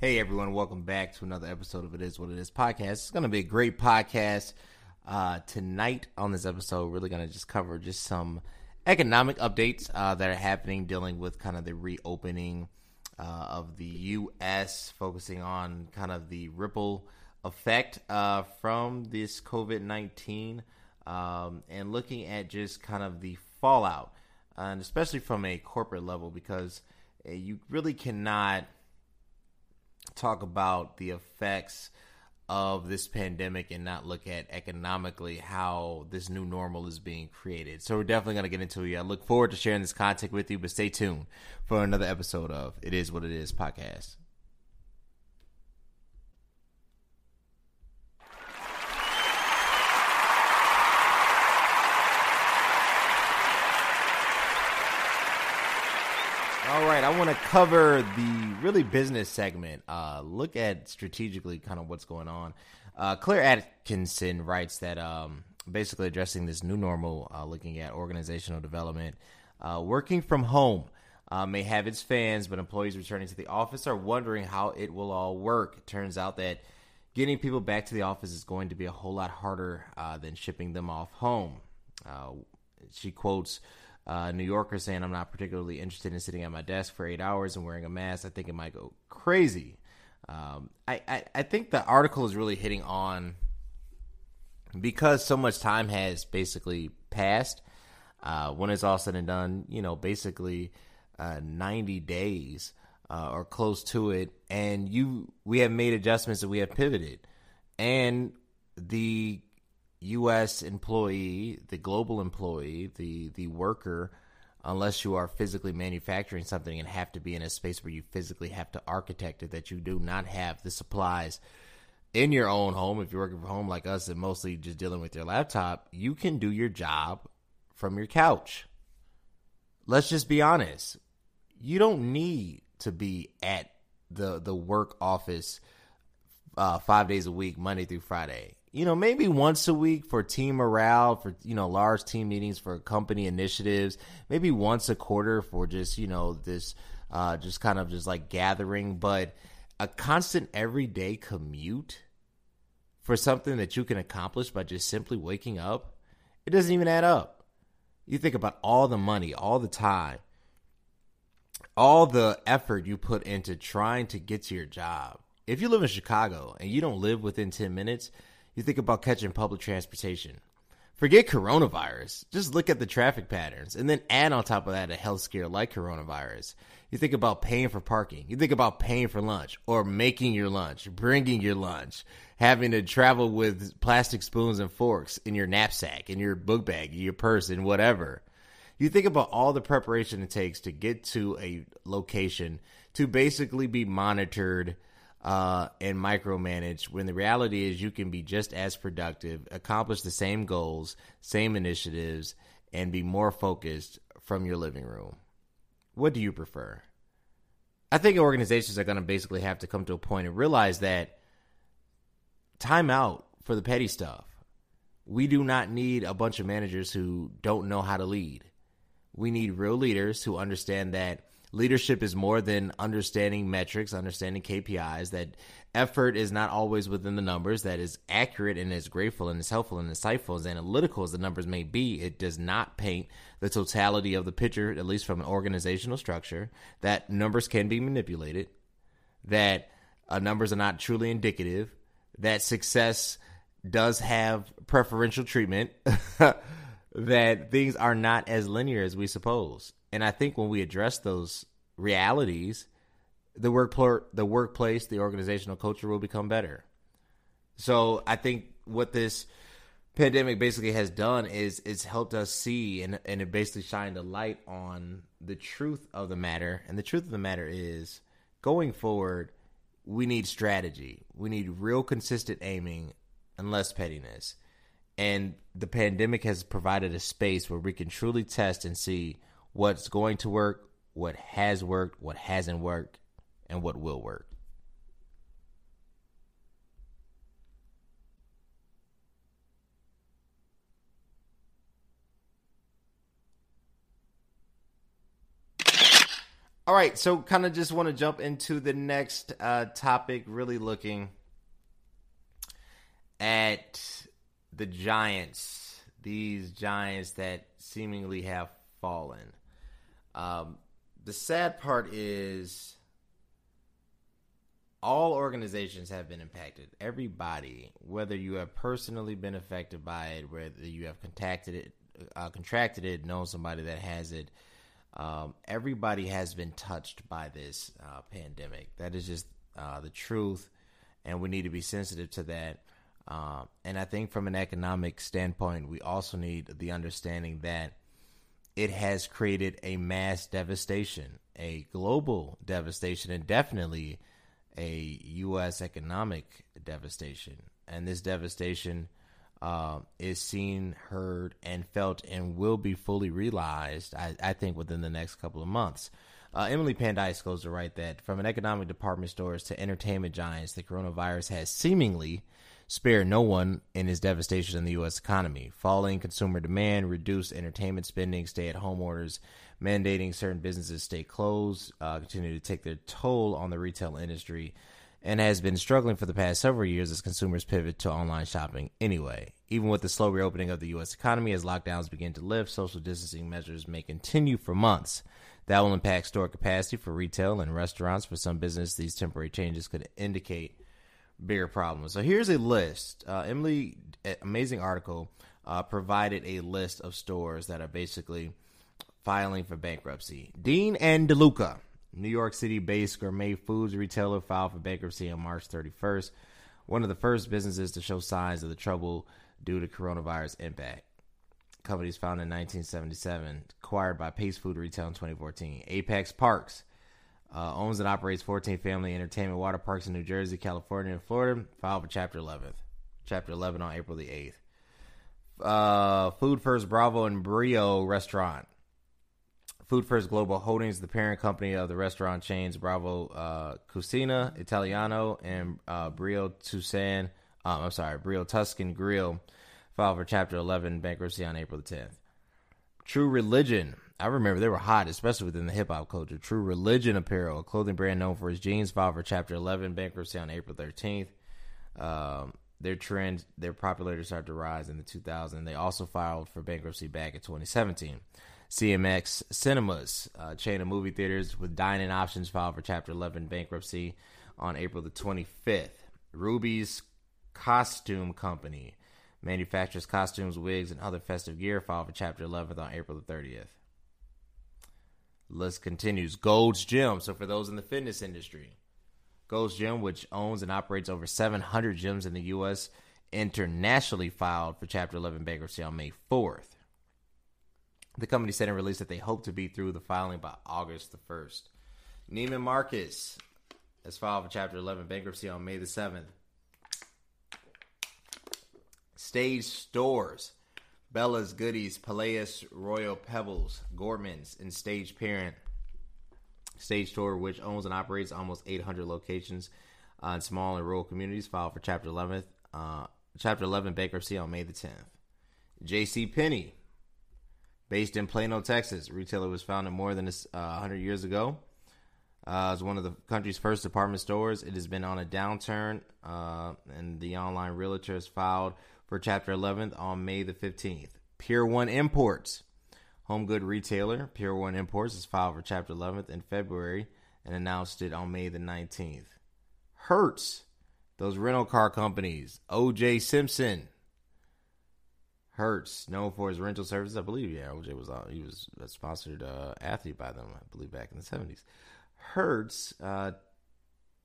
Hey everyone, welcome back to another episode of It Is What It Is podcast. It's going to be a great podcast uh, tonight. On this episode, we're really going to just cover just some economic updates uh, that are happening, dealing with kind of the reopening uh, of the U.S., focusing on kind of the ripple effect uh, from this COVID nineteen, um, and looking at just kind of the fallout, and especially from a corporate level, because uh, you really cannot talk about the effects of this pandemic and not look at economically how this new normal is being created. So we're definitely going to get into it. I look forward to sharing this content with you, but stay tuned for another episode of It Is What It Is podcast. All right, I want to cover the really business segment. Uh, look at strategically kind of what's going on. Uh, Claire Atkinson writes that um, basically addressing this new normal, uh, looking at organizational development, uh, working from home uh, may have its fans, but employees returning to the office are wondering how it will all work. It turns out that getting people back to the office is going to be a whole lot harder uh, than shipping them off home. she quotes uh, New Yorker saying I'm not particularly interested in sitting at my desk for eight hours and wearing a mask. I think it might go crazy. Um, I, I, I think the article is really hitting on because so much time has basically passed. Uh, when it's all said and done, you know, basically uh, 90 days uh, or close to it, and you we have made adjustments and we have pivoted, and the U.S. employee, the global employee, the the worker, unless you are physically manufacturing something and have to be in a space where you physically have to architect it, that you do not have the supplies in your own home. If you're working from home like us and mostly just dealing with your laptop, you can do your job from your couch. Let's just be honest. You don't need to be at the the work office uh, five days a week, Monday through Friday you know, maybe once a week for team morale, for, you know, large team meetings for company initiatives, maybe once a quarter for just, you know, this, uh, just kind of just like gathering, but a constant everyday commute for something that you can accomplish by just simply waking up, it doesn't even add up. You think about all the money, all the time, all the effort you put into trying to get to your job. If you live in Chicago and you don't live within 10 minutes, you think about catching public transportation. Forget coronavirus. Just look at the traffic patterns and then add on top of that a health scare like coronavirus. You think about paying for parking. You think about paying for lunch or making your lunch, bringing your lunch, having to travel with plastic spoons and forks in your knapsack, in your book bag, your purse, and whatever. You think about all the preparation it takes to get to a location to basically be monitored uh, and micromanage when the reality is you can be just as productive, accomplish the same goals, same initiatives, and be more focused from your living room. What do you prefer? I think organizations are going to basically have to come to a point and realize that time out for the petty stuff. We do not need a bunch of managers who don't know how to lead. We need real leaders who understand that leadership is more than understanding metrics, understanding KPIs, that effort is not always within the numbers, that is accurate and is grateful and is helpful and insightful, as analytical as the numbers may be, it does not paint the totality of the picture, at least from an organizational structure, that numbers can be manipulated, that uh, numbers are not truly indicative, that success does have preferential treatment, that things are not as linear as we suppose. And I think when we address those realities, the work the workplace, the organizational culture will become better. So I think what this pandemic basically has done is it's helped us see and and it basically shined a light on the truth of the matter. And the truth of the matter is going forward, we need strategy. We need real consistent aiming and less pettiness. And the pandemic has provided a space where we can truly test and see what's going to work, what has worked, what hasn't worked, and what will work. All right, so kind of just want to jump into the next uh, topic, really looking at the Giants, these Giants that seemingly have fallen. Um, the sad part is all organizations have been impacted. Everybody, whether you have personally been affected by it, whether you have contacted it, uh, contracted it, known somebody that has it, um, everybody has been touched by this uh, pandemic. That is just uh, the truth, and we need to be sensitive to that. Um, and I think from an economic standpoint, we also need the understanding that it has created a mass devastation, a global devastation, and definitely a U.S. economic devastation. And this devastation uh, is seen, heard, and felt, and will be fully realized, I, I think, within the next couple of months. Uh, Emily Pandise goes to write that from an economic department stores to entertainment giants, the coronavirus has seemingly spared no one in his devastation in the U.S. economy. Falling consumer demand, reduced entertainment spending, stay at home orders, mandating certain businesses stay closed, uh, continue to take their toll on the retail industry, and has been struggling for the past several years as consumers pivot to online shopping anyway. Even with the slow reopening of the U.S. economy as lockdowns begin to lift, social distancing measures may continue for months. That will impact store capacity for retail and restaurants. For some business, these temporary changes could indicate bigger problems. So here's a list. Uh, Emily, amazing article, uh, provided a list of stores that are basically filing for bankruptcy. Dean and DeLuca, New York City based gourmet foods retailer, filed for bankruptcy on March 31st. One of the first businesses to show signs of the trouble due to coronavirus impact. Companies founded in 1977, acquired by Pace Food Retail in 2014. Apex Parks uh, owns and operates 14 family entertainment water parks in New Jersey, California, and Florida. Filed for Chapter 11. Chapter 11 on April the 8th. Uh, Food First Bravo and Brio Restaurant. Food First Global Holdings, the parent company of the restaurant chains Bravo uh, Cucina Italiano and uh, Brio Tucson. Um, I'm sorry, Brio Tuscan Grill filed for Chapter 11 bankruptcy on April the 10th. True Religion. I remember they were hot, especially within the hip hop culture. True Religion Apparel, a clothing brand known for its jeans, filed for Chapter 11 bankruptcy on April 13th. Um, their trend, their popularity started to rise in the 2000s. They also filed for bankruptcy back in 2017. CMX Cinemas, a chain of movie theaters with dining options, filed for Chapter 11 bankruptcy on April the 25th. Rubie's Costume Company manufactures costumes, wigs, and other festive gear, filed for Chapter 11 on April the 30th. List continues. Gold's Gym. So for those in the fitness industry, Gold's Gym, which owns and operates over 700 gyms in the U.S., internationally filed for Chapter 11 bankruptcy on May 4th. The company said in release that they hope to be through the filing by August the 1st. Neiman Marcus has filed for Chapter 11 bankruptcy on May the 7th. Stage Stores, Bealls Goody's, Palais, Royal Peebles, Gordmans, and Stage Parent. Stage Tour, which owns and operates almost 800 locations uh, in small and rural communities, filed for Chapter 11, uh, Chapter 11 bankruptcy on May the 10th. J.C. Penney Based in Plano, Texas, retailer was founded more than uh, 100 years ago. Uh, it's one of the country's first department stores. It has been on a downturn, uh, and the online realtor has filed for Chapter 11th on May the 15th. Pier 1 Imports, home good retailer. Pier 1 Imports has filed for Chapter 11th in February and announced it on May the 19th. Hertz, those rental car companies. OJ Simpson, Hertz, known for his rental services, I believe. Yeah, OJ was uh, he was a sponsored uh, athlete by them, I believe, back in the seventies. Hertz uh,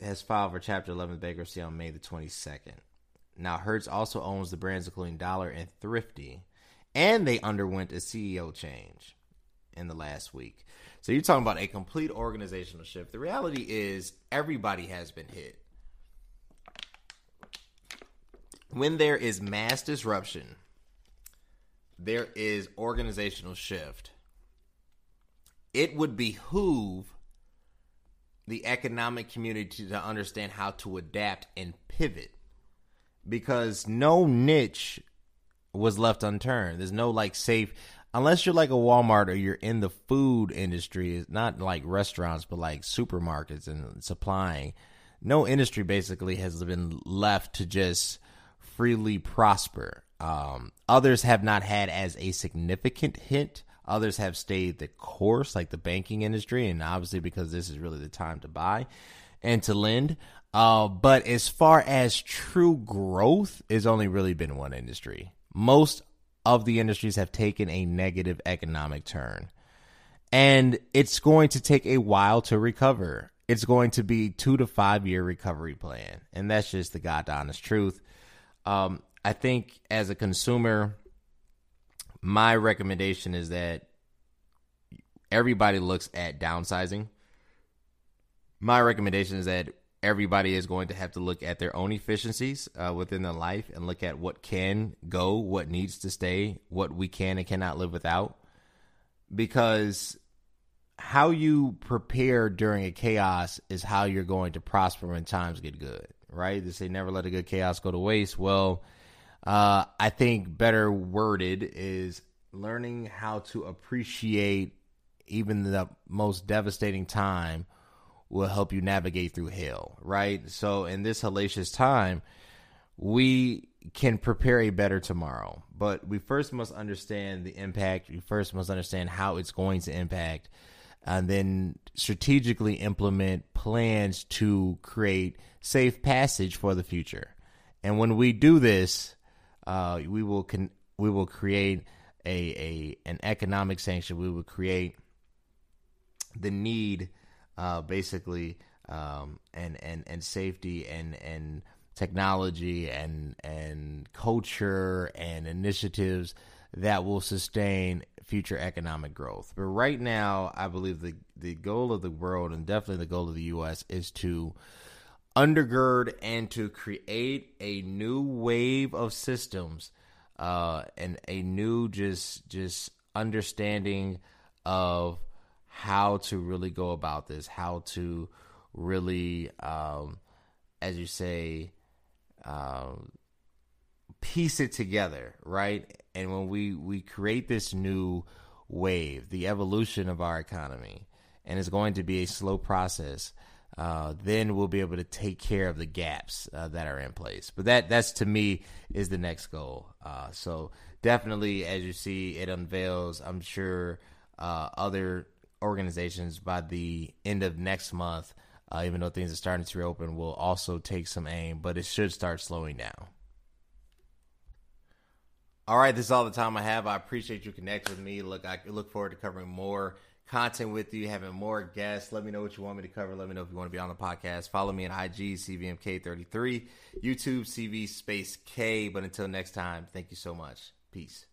has filed for Chapter 11 bankruptcy on May the twenty second. Now, Hertz also owns the brands including Dollar and Thrifty, and they underwent a CEO change in the last week. So you're talking about a complete organizational shift. The reality is everybody has been hit. When there is mass disruption there is organizational shift, it would behoove the economic community to understand how to adapt and pivot because no niche was left unturned. There's no like safe unless you're like a Walmart or you're in the food industry, it's not like restaurants, but like supermarkets and supplying, no industry basically has been left to just freely prosper. Um, others have not had as a significant hit. Others have stayed the course, like the banking industry, and obviously because this is really the time to buy and to lend. Uh, but as far as true growth, it's only really been one industry. Most of the industries have taken a negative economic turn. And it's going to take a while to recover. It's going to be two to five year recovery plan. And that's just the God honest truth. Um, I think as a consumer, my recommendation is that everybody looks at downsizing. My recommendation is that everybody is going to have to look at their own efficiencies uh, within their life and look at what can go, what needs to stay, what we can and cannot live without. Because how you prepare during a chaos is how you're going to prosper when times get good, right? They say never let a good chaos go to waste. Well, uh, I think better worded is learning how to appreciate even the most devastating time will help you navigate through hell, right? So in this hellacious time, we can prepare a better tomorrow. But we first must understand the impact. We first must understand how it's going to impact, and then strategically implement plans to create safe passage for the future. And when we do this, uh, we will con- we will create a, a an economic sanction. We will create the need uh, basically, um, and and and safety and and technology and and culture and initiatives that will sustain future economic growth. But right now, I believe the the goal of the world and definitely the goal of the U.S. is to undergird and to create a new wave of systems uh, and a new just just understanding of how to really go about this, how to really, um, as you say, um, piece it together, right? And when we we create this new wave, the evolution of our economy, and it's going to be a slow process. Uh, then we'll be able to take care of the gaps uh, that are in place. But that that's to me is the next goal. Uh, so definitely, as you see, it unveils. I'm sure uh, other organizations by the end of next month, uh, even though things are starting to reopen, will also take some aim, but it should start slowing down. All right, this is all the time I have. I appreciate you connecting with me. Look, I look forward to covering more content with you, having more guests. Let me know what you want me to cover. Let me know if you want to be on the podcast. Follow me on IG, CVMK33, YouTube, CV Space K. But until next time, thank you so much. Peace.